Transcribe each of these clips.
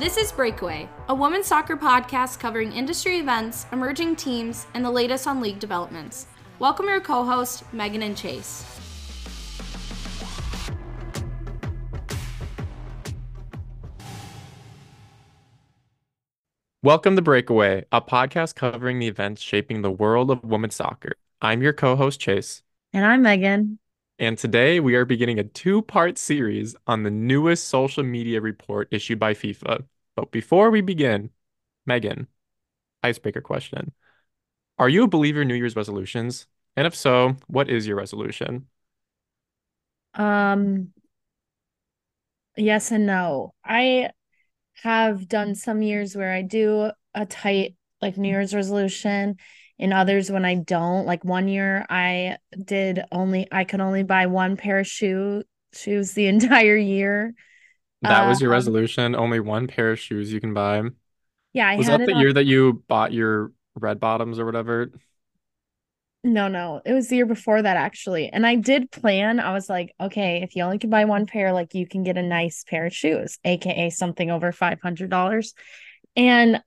This is Breakaway, a women's soccer podcast covering industry events, emerging teams, and the latest on league developments. Welcome your co hosts, Megan and Chase. Welcome to Breakaway, a podcast covering the events shaping the world of women's soccer. I'm your co host, Chase. And I'm Megan. And today we are beginning a two part series on the newest social media report issued by FIFA. But before we begin, Megan, icebreaker question Are you a believer in New Year's resolutions? And if so, what is your resolution? Um, yes and no. I have done some years where I do a tight like New Year's resolution in others when I don't. Like one year I did only I could only buy one pair of shoe shoes the entire year. That was your um, resolution, only one pair of shoes you can buy. Yeah, I was that the on... year that you bought your red bottoms or whatever? No, no, it was the year before that actually. And I did plan, I was like, okay, if you only can buy one pair, like you can get a nice pair of shoes, aka something over $500. And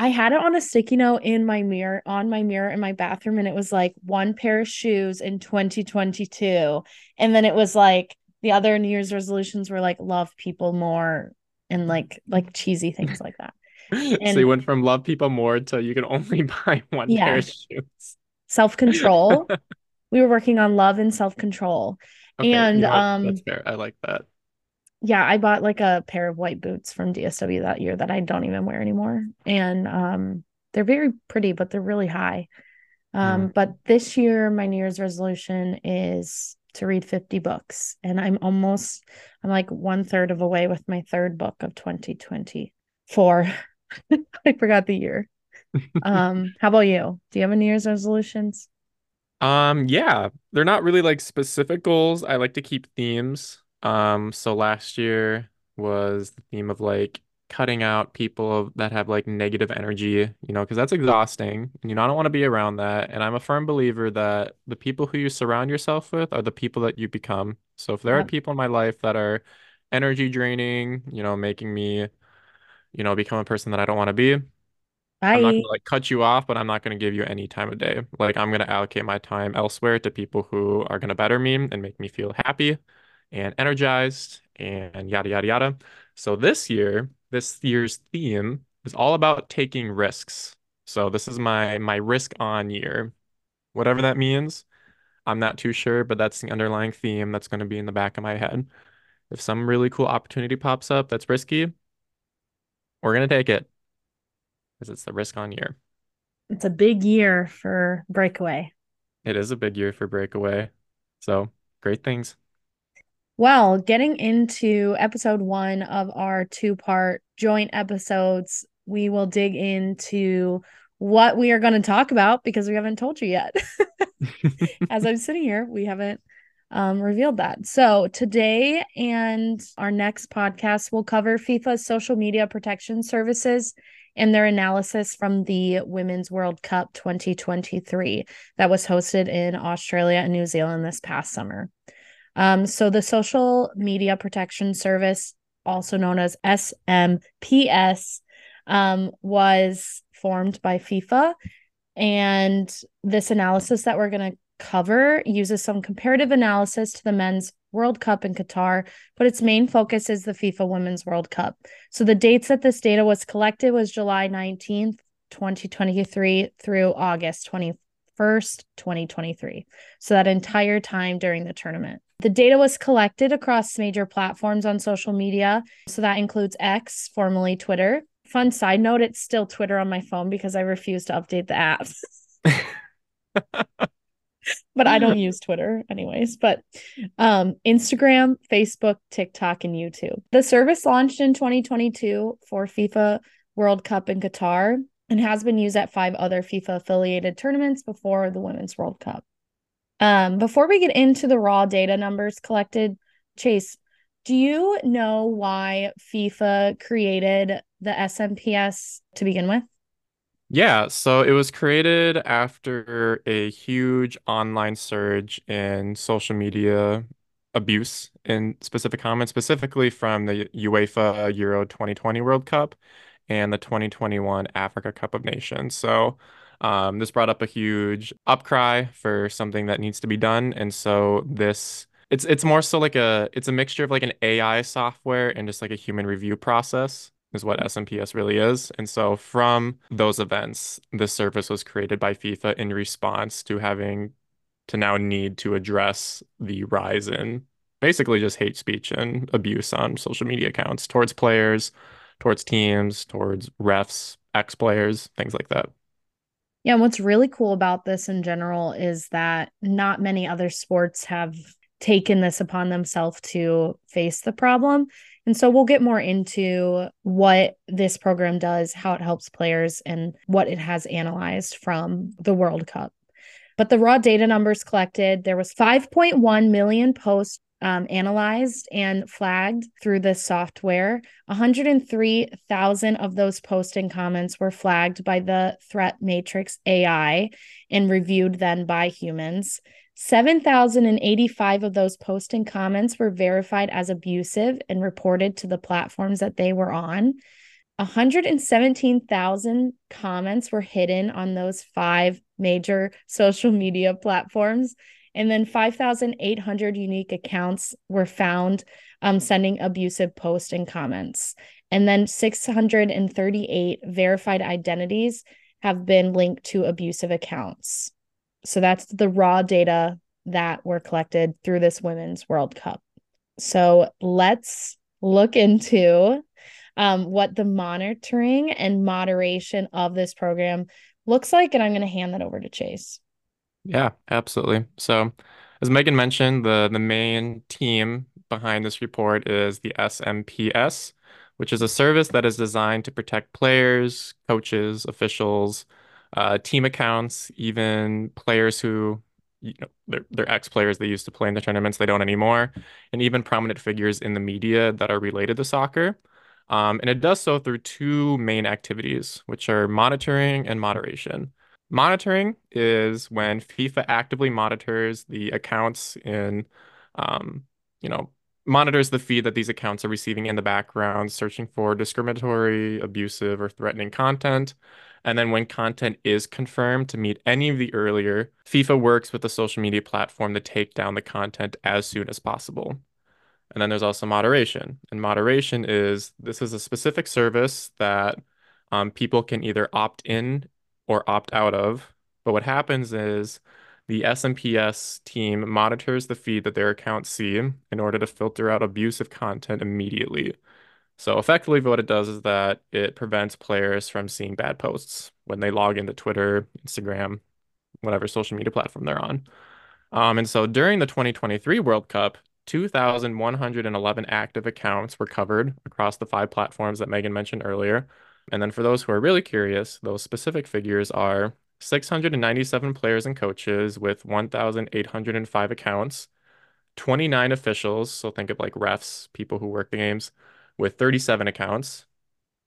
I had it on a sticky note in my mirror, on my mirror in my bathroom, and it was like one pair of shoes in 2022. And then it was like the other New Year's resolutions were like love people more and like like cheesy things like that. And, so you went from love people more to you can only buy one yeah. pair of shoes self control. we were working on love and self control. Okay, and um that's fair. I like that. Yeah, I bought like a pair of white boots from DSW that year that I don't even wear anymore. And um they're very pretty, but they're really high. Um, mm. but this year my New Year's resolution is to read 50 books. And I'm almost I'm like one third of away with my third book of 2024. I forgot the year um, how about you? Do you have any New Year's resolutions? Um, yeah, they're not really like specific goals. I like to keep themes. Um, so last year was the theme of like cutting out people that have like negative energy, you know, because that's exhausting. And you know, I don't want to be around that. And I'm a firm believer that the people who you surround yourself with are the people that you become. So if there yeah. are people in my life that are energy draining, you know, making me, you know, become a person that I don't want to be, Bye. I'm not gonna like cut you off, but I'm not gonna give you any time of day. Like I'm gonna allocate my time elsewhere to people who are gonna better me and make me feel happy and energized and yada yada yada. So this year, this year's theme is all about taking risks. So this is my my risk on year. Whatever that means, I'm not too sure, but that's the underlying theme that's going to be in the back of my head. If some really cool opportunity pops up that's risky, we're going to take it because it's the risk on year. It's a big year for Breakaway. It is a big year for Breakaway. So great things. Well, getting into episode one of our two part joint episodes, we will dig into what we are going to talk about because we haven't told you yet. As I'm sitting here, we haven't um, revealed that. So today and our next podcast will cover FIFA's social media protection services and their analysis from the Women's World Cup 2023 that was hosted in Australia and New Zealand this past summer. Um, so, the Social Media Protection Service, also known as SMPS, um, was formed by FIFA. And this analysis that we're going to cover uses some comparative analysis to the men's World Cup in Qatar, but its main focus is the FIFA Women's World Cup. So the dates that this data was collected was July 19th, 2023 through August 21st, 2023. So that entire time during the tournament. The data was collected across major platforms on social media. So that includes X, formerly Twitter. Fun side note, it's still Twitter on my phone because I refuse to update the app. but I don't use Twitter anyways. But um, Instagram, Facebook, TikTok, and YouTube. The service launched in 2022 for FIFA World Cup in Qatar and has been used at five other FIFA affiliated tournaments before the Women's World Cup. Um, before we get into the raw data numbers collected, Chase, do you know why FIFA created the SMPS to begin with? Yeah, so it was created after a huge online surge in social media abuse in specific comments, specifically from the UEFA Euro 2020 World Cup and the 2021 Africa Cup of Nations. So um, this brought up a huge upcry for something that needs to be done. And so this it's it's more so like a it's a mixture of like an AI software and just like a human review process is what SMPS really is. And so from those events, this service was created by FIFA in response to having to now need to address the rise in basically just hate speech and abuse on social media accounts towards players, towards teams, towards refs, ex players, things like that. Yeah, what's really cool about this in general is that not many other sports have taken this upon themselves to face the problem. And so we'll get more into what this program does, how it helps players, and what it has analyzed from the World Cup. But the raw data numbers collected, there was 5.1 million posts um, analyzed and flagged through this software. 103,000 of those posts and comments were flagged by the Threat Matrix AI and reviewed then by humans. 7,085 of those posts and comments were verified as abusive and reported to the platforms that they were on. 117,000 comments were hidden on those five major social media platforms and then 5,800 unique accounts were found um, sending abusive posts and comments. And then 638 verified identities have been linked to abusive accounts. So that's the raw data that were collected through this Women's World Cup. So let's look into um, what the monitoring and moderation of this program looks like. And I'm going to hand that over to Chase. Yeah, absolutely. So, as Megan mentioned, the the main team behind this report is the SMPS, which is a service that is designed to protect players, coaches, officials, uh, team accounts, even players who, you know, they're, they're ex-players they used to play in the tournaments, they don't anymore, and even prominent figures in the media that are related to soccer. Um, and it does so through two main activities, which are monitoring and moderation. Monitoring is when FIFA actively monitors the accounts in, um, you know, monitors the feed that these accounts are receiving in the background, searching for discriminatory, abusive, or threatening content. And then when content is confirmed to meet any of the earlier, FIFA works with the social media platform to take down the content as soon as possible. And then there's also moderation. And moderation is this is a specific service that um, people can either opt in or opt out of. But what happens is the SMPS team monitors the feed that their accounts see in order to filter out abusive content immediately. So effectively what it does is that it prevents players from seeing bad posts when they log into Twitter, Instagram, whatever social media platform they're on. Um, and so during the 2023 World Cup, 2,111 active accounts were covered across the five platforms that Megan mentioned earlier. And then for those who are really curious, those specific figures are 697 players and coaches with 1,805 accounts, 29 officials, so think of like refs, people who work the games, with 37 accounts,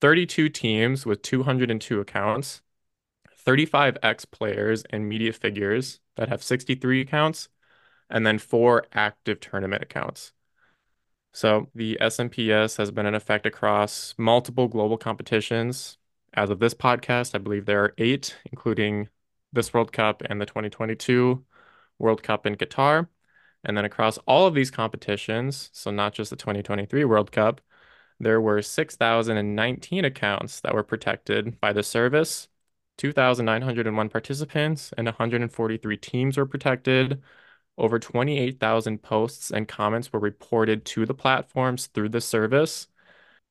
32 teams with 202 accounts, 35 ex players and media figures that have 63 accounts, and then four active tournament accounts. So the SMPS has been in effect across multiple global competitions. As of this podcast, I believe there are eight, including this World Cup and the 2022 World Cup in Qatar. And then across all of these competitions, so not just the 2023 World Cup, there were 6,019 accounts that were protected by the service. 2,901 participants and 143 teams were protected. Over 28,000 posts and comments were reported to the platforms through the service.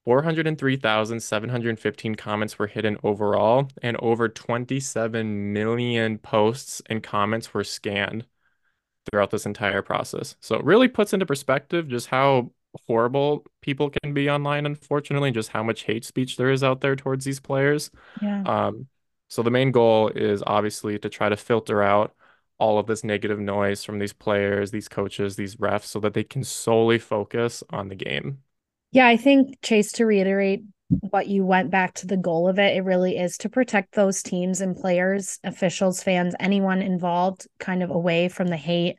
403,715 comments were hidden overall, and over 27 million posts and comments were scanned throughout this entire process. So it really puts into perspective just how horrible people can be online, unfortunately, just how much hate speech there is out there towards these players. Yeah. Um, so the main goal is obviously to try to filter out all of this negative noise from these players, these coaches, these refs, so that they can solely focus on the game. Yeah, I think, Chase, to reiterate what you went back to the goal of it, it really is to protect those teams and players, officials, fans, anyone involved kind of away from the hate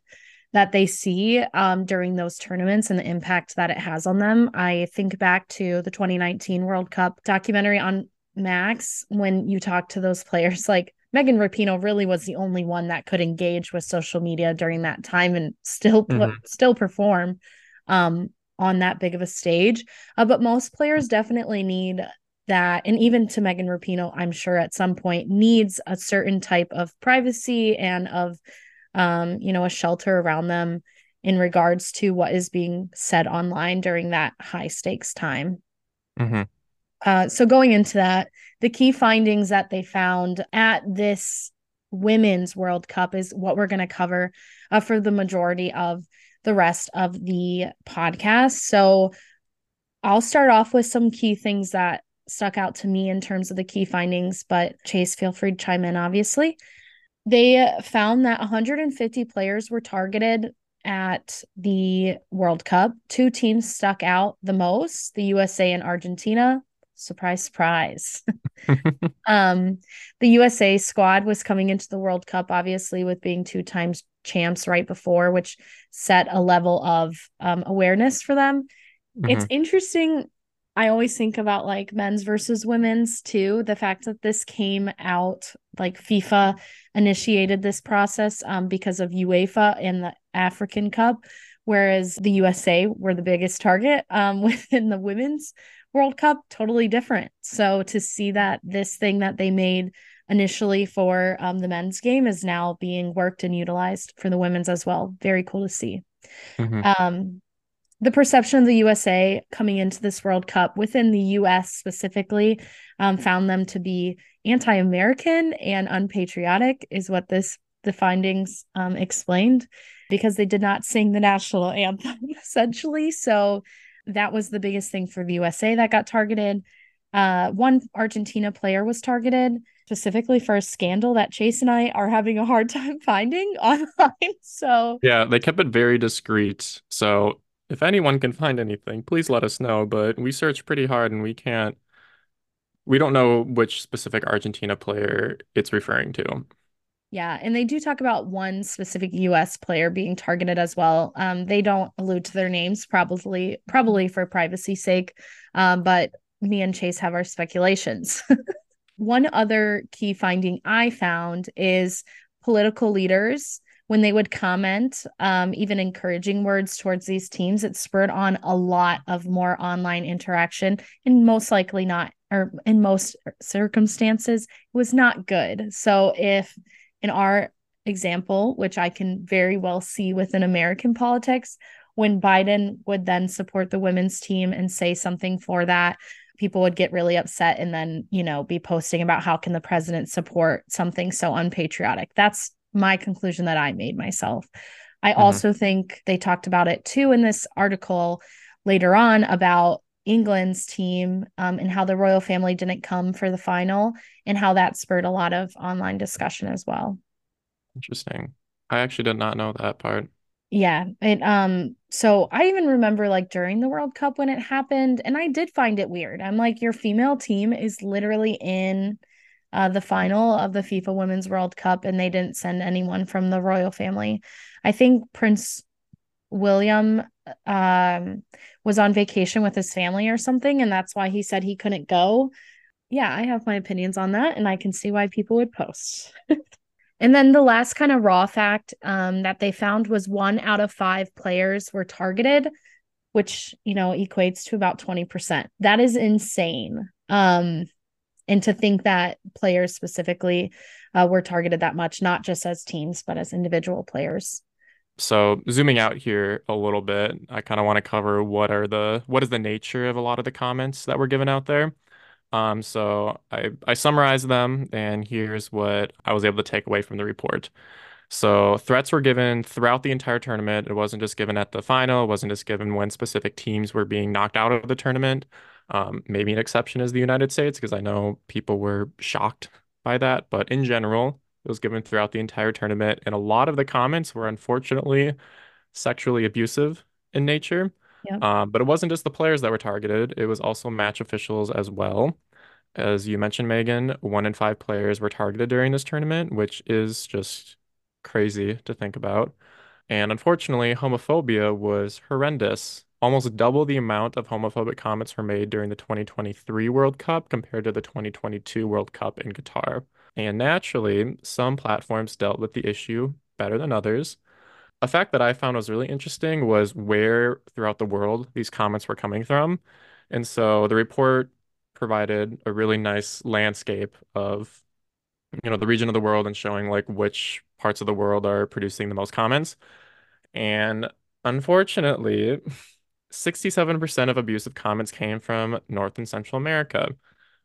that they see um, during those tournaments and the impact that it has on them. I think back to the 2019 World Cup documentary on Max when you talk to those players, like Megan Rapinoe really was the only one that could engage with social media during that time and still mm-hmm. still perform um, on that big of a stage. Uh, but most players definitely need that, and even to Megan Rapinoe, I'm sure at some point needs a certain type of privacy and of um, you know, a shelter around them in regards to what is being said online during that high stakes time. Mm-hmm. Uh, so going into that, the key findings that they found at this women's World Cup is what we're going to cover uh, for the majority of the rest of the podcast. So I'll start off with some key things that stuck out to me in terms of the key findings, but Chase, feel free to chime in, obviously. They found that 150 players were targeted at the World Cup. Two teams stuck out the most the USA and Argentina. Surprise, surprise. um, the USA squad was coming into the World Cup, obviously, with being two times champs right before, which set a level of um, awareness for them. Mm-hmm. It's interesting. I always think about like men's versus women's too. The fact that this came out like FIFA initiated this process um, because of UEFA and the African Cup, whereas the USA were the biggest target um, within the women's World Cup, totally different. So to see that this thing that they made initially for um, the men's game is now being worked and utilized for the women's as well. Very cool to see. Mm-hmm. Um, the perception of the USA coming into this World Cup within the US specifically um, found them to be anti-American and unpatriotic, is what this the findings um, explained, because they did not sing the national anthem essentially. So that was the biggest thing for the USA that got targeted. Uh, one Argentina player was targeted specifically for a scandal that Chase and I are having a hard time finding online. So yeah, they kept it very discreet. So if anyone can find anything, please let us know. But we searched pretty hard and we can't, we don't know which specific Argentina player it's referring to. Yeah, and they do talk about one specific US player being targeted as well. Um, they don't allude to their names, probably probably for privacy sake. Um, but me and Chase have our speculations. one other key finding I found is political leaders when they would comment, um, even encouraging words towards these teams, it spurred on a lot of more online interaction and most likely not, or in most circumstances, was not good. So if in our example, which I can very well see within American politics, when Biden would then support the women's team and say something for that, people would get really upset and then, you know, be posting about how can the president support something so unpatriotic. That's my conclusion that I made myself. I mm-hmm. also think they talked about it too in this article later on about England's team um, and how the royal family didn't come for the final and how that spurred a lot of online discussion as well. Interesting. I actually did not know that part. Yeah, it um so I even remember like during the World Cup when it happened and I did find it weird. I'm like your female team is literally in uh, the final of the FIFA Women's World Cup, and they didn't send anyone from the royal family. I think Prince William um, was on vacation with his family or something, and that's why he said he couldn't go. Yeah, I have my opinions on that, and I can see why people would post. and then the last kind of raw fact um, that they found was one out of five players were targeted, which you know equates to about twenty percent. That is insane. Um, and to think that players specifically uh, were targeted that much, not just as teams, but as individual players. So zooming out here a little bit, I kind of want to cover what are the what is the nature of a lot of the comments that were given out there. Um, so I I summarized them, and here's what I was able to take away from the report. So threats were given throughout the entire tournament. It wasn't just given at the final. It wasn't just given when specific teams were being knocked out of the tournament. Um, maybe an exception is the United States because I know people were shocked by that, but in general, it was given throughout the entire tournament, and a lot of the comments were unfortunately sexually abusive in nature. Yep. Um, but it wasn't just the players that were targeted; it was also match officials as well. As you mentioned, Megan, one in five players were targeted during this tournament, which is just crazy to think about. And unfortunately, homophobia was horrendous. Almost double the amount of homophobic comments were made during the 2023 World Cup compared to the 2022 World Cup in Qatar. And naturally, some platforms dealt with the issue better than others. A fact that I found was really interesting was where throughout the world these comments were coming from. And so the report provided a really nice landscape of, you know, the region of the world and showing like which parts of the world are producing the most comments. And unfortunately, 67% of abusive comments came from North and Central America,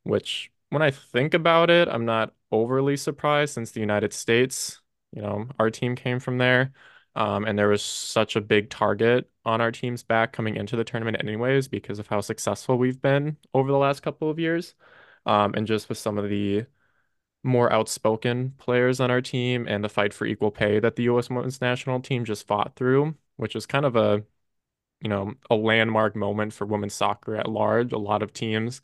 which when I think about it, I'm not overly surprised since the United States, you know, our team came from there. Um, and there was such a big target on our team's back coming into the tournament anyways because of how successful we've been over the last couple of years. Um, and just with some of the more outspoken players on our team and the fight for equal pay that the U.S. women's national team just fought through, which is kind of a, you know, a landmark moment for women's soccer at large. A lot of teams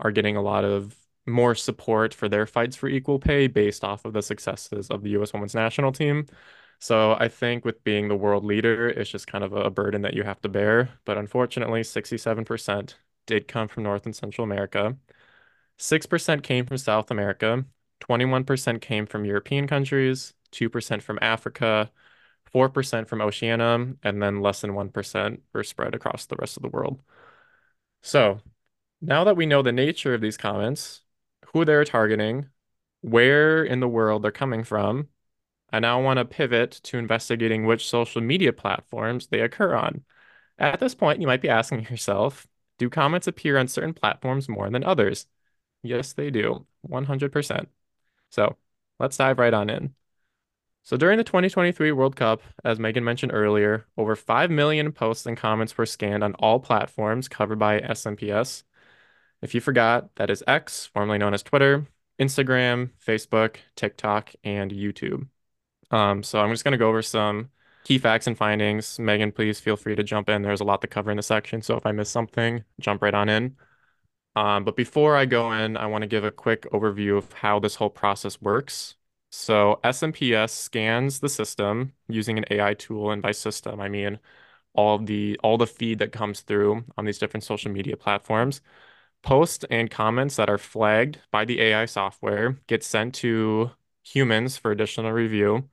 are getting a lot of more support for their fights for equal pay based off of the successes of the U.S. women's national team. So I think with being the world leader, it's just kind of a burden that you have to bear. But unfortunately, 67% did come from North and Central America. 6% came from South America, 21% came from European countries, 2% from Africa, 4% from Oceania, and then less than 1% were spread across the rest of the world. So now that we know the nature of these comments, who they're targeting, where in the world they're coming from, I now want to pivot to investigating which social media platforms they occur on. At this point, you might be asking yourself, do comments appear on certain platforms more than others? Yes, they do, 100%. So let's dive right on in. So during the 2023 World Cup, as Megan mentioned earlier, over 5 million posts and comments were scanned on all platforms covered by SMPS. If you forgot, that is X, formerly known as Twitter, Instagram, Facebook, TikTok, and YouTube. Um, so I'm just going to go over some key facts and findings. Megan, please feel free to jump in. There's a lot to cover in the section, so if I miss something, jump right on in. Um, but before I go in, I want to give a quick overview of how this whole process works. So SMPS scans the system using an AI tool, and by system, I mean all the all the feed that comes through on these different social media platforms. Posts and comments that are flagged by the AI software get sent to humans for additional review.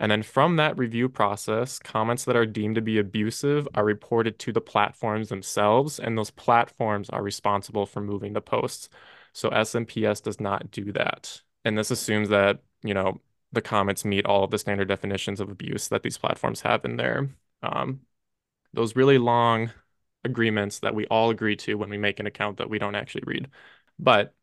And then from that review process, comments that are deemed to be abusive are reported to the platforms themselves, and those platforms are responsible for moving the posts. So SMPS does not do that. And this assumes that, you know, the comments meet all of the standard definitions of abuse that these platforms have in there. Um, those really long agreements that we all agree to when we make an account that we don't actually read. But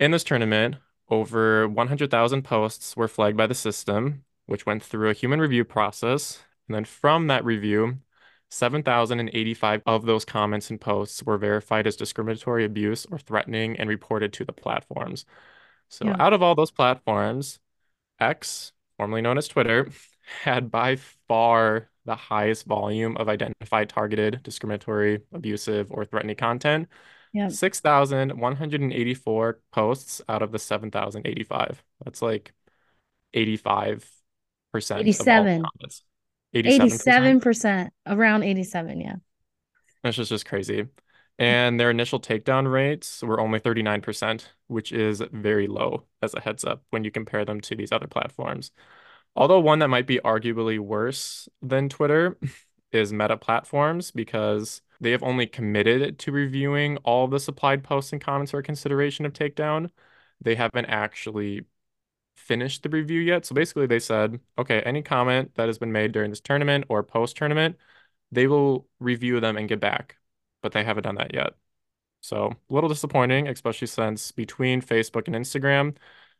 in this tournament, over 100,000 posts were flagged by the system, which went through a human review process. And then from that review, 7,085 of those comments and posts were verified as discriminatory abuse or threatening and reported to the platforms. So yeah. out of all those platforms, X, formerly known as Twitter, had by far the highest volume of identified targeted discriminatory, abusive, or threatening content. Yeah. 6,184 posts out of the 7,085. That's like 85 percent 87 87 percent? Around 87 yeah. That's just just crazy. And their initial takedown rates were only 39% which is very low as a heads up when you compare them to these other platforms although one that might be arguably worse than twitter is meta platforms because they have only committed to reviewing all the supplied posts and comments for consideration of takedown they haven't actually finished the review yet. So basically, they said, okay, any comment that has been made during this tournament or post tournament, they will review them and get back, but they haven't done that yet. So a little disappointing, especially since between Facebook and Instagram,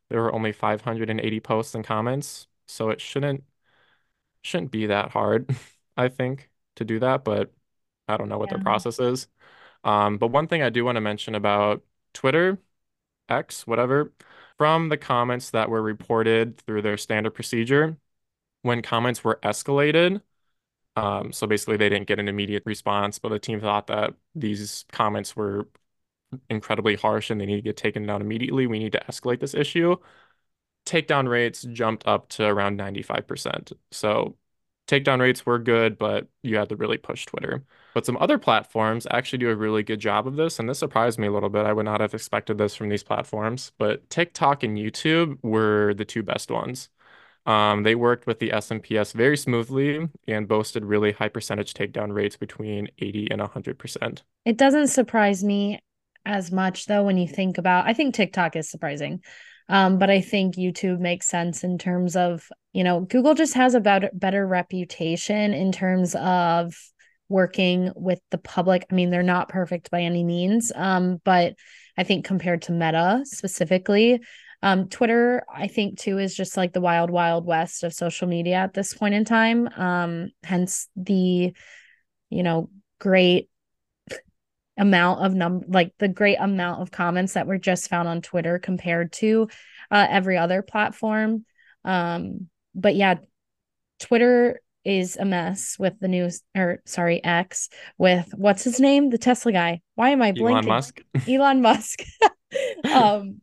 there were only 580 posts and comments. So it shouldn't shouldn't be that hard, I think, to do that. But I don't know what yeah. their process is. Um, but one thing I do want to mention about Twitter, X, whatever, from the comments that were reported through their standard procedure, when comments were escalated, um, so basically they didn't get an immediate response, but the team thought that these comments were incredibly harsh and they need to get taken down immediately. We need to escalate this issue. Takedown rates jumped up to around 95%. So takedown rates were good, but you had to really push Twitter. But some other platforms actually do a really good job of this, and this surprised me a little bit. I would not have expected this from these platforms, but TikTok and YouTube were the two best ones. Um, they worked with the SMPS very smoothly and boasted really high percentage takedown rates between 80 and 100%. It doesn't surprise me as much though when you think about I think TikTok is surprising. Um, but I think YouTube makes sense in terms of, you know, Google just has a better better reputation in terms of working with the public. I mean, they're not perfect by any means. Um, but I think compared to Meta specifically, um, Twitter, I think too, is just like the wild, wild west of social media at this point in time. Um, hence the, you know, great amount of num like the great amount of comments that were just found on Twitter compared to uh, every other platform. Um, but yeah, Twitter is a mess with the news or sorry, X with what's his name? The Tesla guy. Why am I blinking? Elon Musk. Elon Musk. um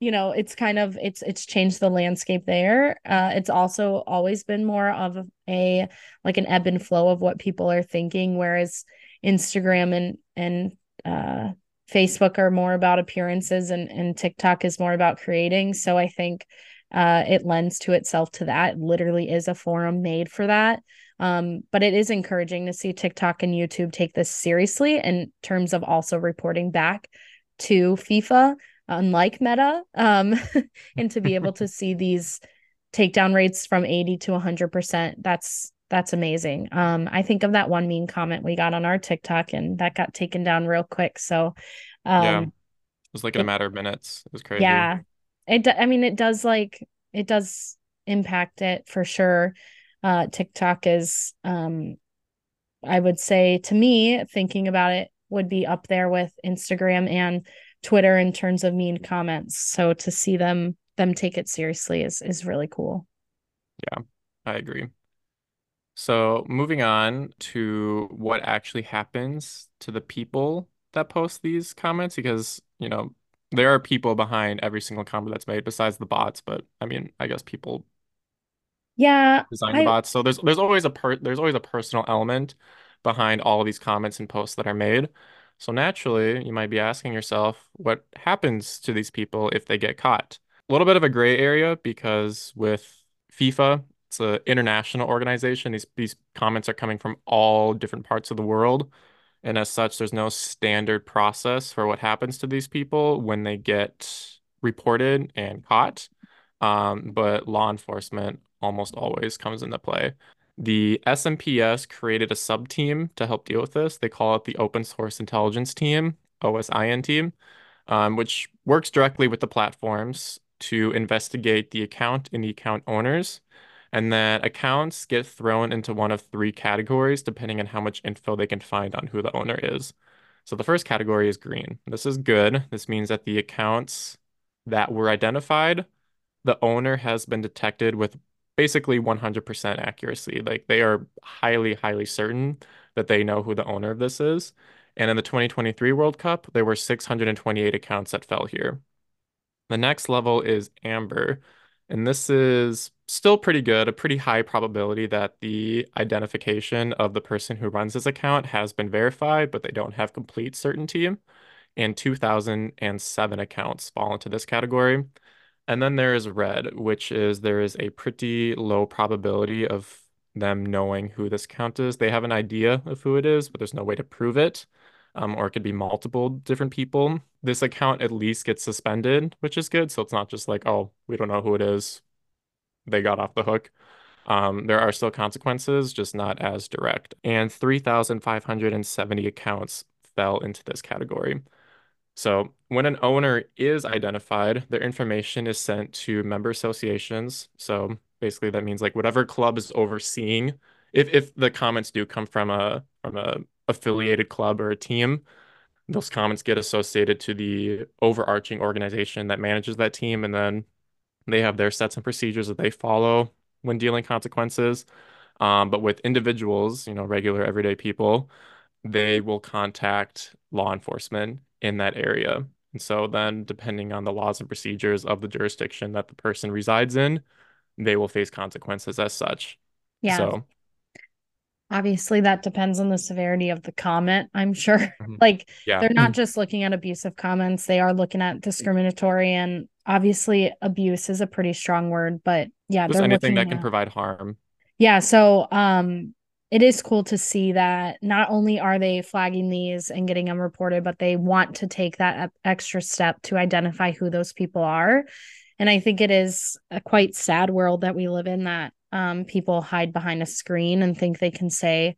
you know it's kind of it's it's changed the landscape there uh it's also always been more of a like an ebb and flow of what people are thinking whereas instagram and and uh facebook are more about appearances and and tiktok is more about creating. So i think uh it lends to itself to that. It literally is a forum made for that. Um but it is encouraging to see tiktok and youtube take this seriously in terms of also reporting back to fifa unlike Meta, um, and to be able to see these takedown rates from 80 to 100%, that's that's amazing. Um, I think of that one mean comment we got on our TikTok, and that got taken down real quick. So, um, yeah, it was like in a matter of minutes. It was crazy. Yeah, it. I mean, it does like it does impact it for sure. Uh, TikTok is, um, I would say to me, thinking about it, would be up there with Instagram and Twitter in terms of mean comments. So to see them them take it seriously is is really cool. Yeah, I agree. So moving on to what actually happens to the people that post these comments, because you know there are people behind every single comment that's made besides the bots, but I mean, I guess people yeah design the bots. So there's there's always a per there's always a personal element behind all of these comments and posts that are made. So naturally, you might be asking yourself, what happens to these people if they get caught? A little bit of a gray area because with FIFA, it's an international organization. These these comments are coming from all different parts of the world. And as such, there's no standard process for what happens to these people when they get reported and caught. Um, but law enforcement almost always comes into play. The SMPS created a sub team to help deal with this. They call it the Open Source Intelligence Team, OSINT team, um, which works directly with the platforms to investigate the account and the account owners. And then accounts get thrown into one of three categories depending on how much info they can find on who the owner is. So the first category is green. This is good. This means that the accounts that were identified, the owner has been detected with basically 100% accuracy. Like they are highly, highly certain that they know who the owner of this is. And in the 2023 World Cup, there were 628 accounts that fell here. The next level is amber. And this is still pretty good, a pretty high probability that the identification of the person who runs this account has been verified, but they don't have complete certainty. And 2007 accounts fall into this category. And then there is red, which is there is a pretty low probability of them knowing who this count is. They have an idea of who it is, but there's no way to prove it. Um, or it could be multiple different people. This account at least gets suspended, which is good. So it's not just like, oh, we don't know who it is. They got off the hook. Um, there are still consequences, just not as direct. And 3,570 accounts fell into this category. So when an owner is identified, their information is sent to member associations. So basically that means like whatever club is overseeing, if if the comments do come from a from a affiliated club or a team, those comments get associated to the overarching organization that manages that team, and then they have their sets and procedures that they follow when dealing consequences. Um, but with individuals, you know, regular everyday people, they will contact law enforcement in that area. And so then, depending on the laws and procedures of the jurisdiction that the person resides in, they will face consequences as such. Yeah. So obviously that depends on the severity of the comment i'm sure Mhm. like Yeah. they're not just looking at abusive comments they are looking at discriminatory and obviously abuse is a pretty strong word but yeah Just anything that can provide harm. yeah so um it is cool to see that not only are they flagging these and getting them reported but they want to take that extra step to identify who those people are and i think it is a quite sad world that we live in that um, people hide behind a screen and think they can say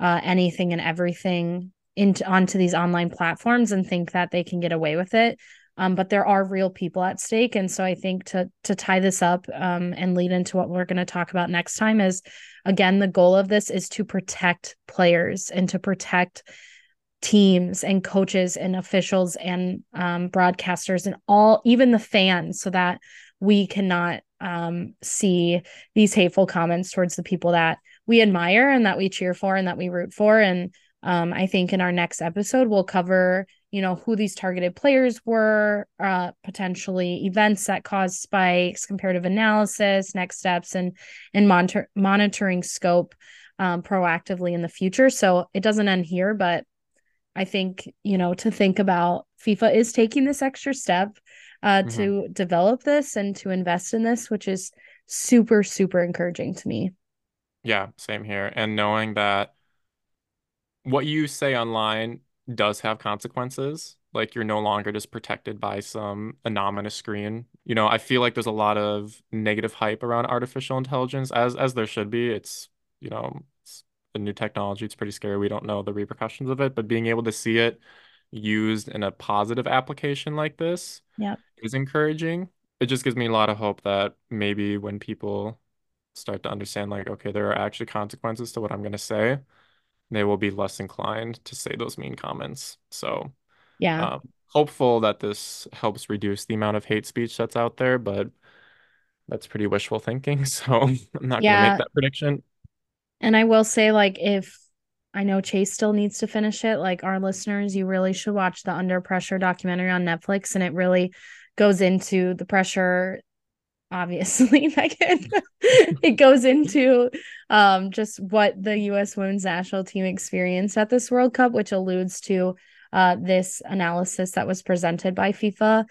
uh, anything and everything into onto these online platforms and think that they can get away with it. Um, but there are real people at stake. And so i think to to tie this up um, and lead into what we're going to talk about next time is again the goal of this is to protect players and to protect teams and coaches and officials and um, broadcasters and all even the fans so that we cannot um, see these hateful comments towards the people that we admire and that we cheer for and that we root for. And um, i think in our next episode we'll cover you know who these targeted players were uh, potentially events that caused spikes comparative analysis next steps and and monitor monitoring scope um, proactively in the future. So it doesn't end here but i think you know to think about fifa is taking this extra step uh, Mhm. to develop this and to invest in this which is super super encouraging to me Yeah, same here. And knowing that what you say online does have consequences, like you're no longer just protected by some anonymous screen. You know, I feel like there's a lot of negative hype around artificial intelligence, as as there should be. It's, you know, it's a new technology. It's pretty scary. We don't know the repercussions of it, but being able to see it used in a positive application like this Yep. Is encouraging. It just gives me a lot of hope that maybe when people start to understand like okay there are actually consequences to what I'm going to say they will be less inclined to say those mean comments so yeah um, hopeful that this helps reduce the amount of hate speech that's out there but that's pretty wishful thinking so I'm not going to make that prediction And I will say, like, if I know Chase still needs to finish it, like our listeners, you really should watch the Under Pressure documentary on Netflix. And it really goes into the pressure, obviously, Megan. it goes into um just what the US women's national team experienced at this World Cup, which alludes to uh this analysis that was presented by FIFA.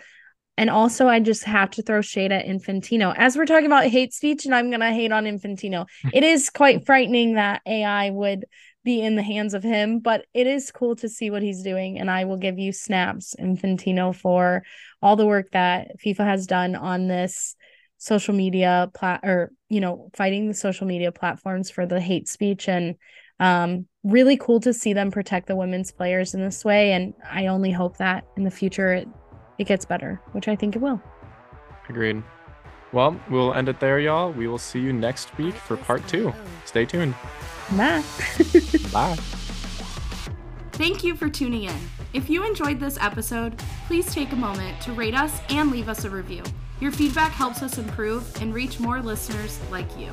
And also, I just have to throw shade at Infantino. As we're talking about hate speech, and I'm going to hate on Infantino, it is quite frightening that AI would be in the hands of him, but it is cool to see what he's doing. And I will give you snaps, Infantino, for all the work that FIFA has done on this social media plat or you know fighting the social media platforms for the hate speech. And um really cool to see them protect the women's players in this way and i only hope that in the future it, it gets better which i think it will. Agreed. Well we'll end it there y'all. We will see you next week for part two. Stay tuned Bye. bye Thank you for tuning in. If you enjoyed this episode, please take a moment to rate us and leave us a review. Your feedback helps us improve and reach more listeners like you.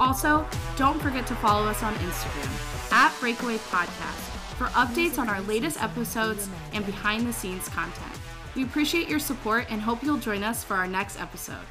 Also, don't forget to follow us on Instagram at Breakaway Podcast for updates on our latest episodes and behind the scenes content. We appreciate your support and hope you'll join us for our next episode.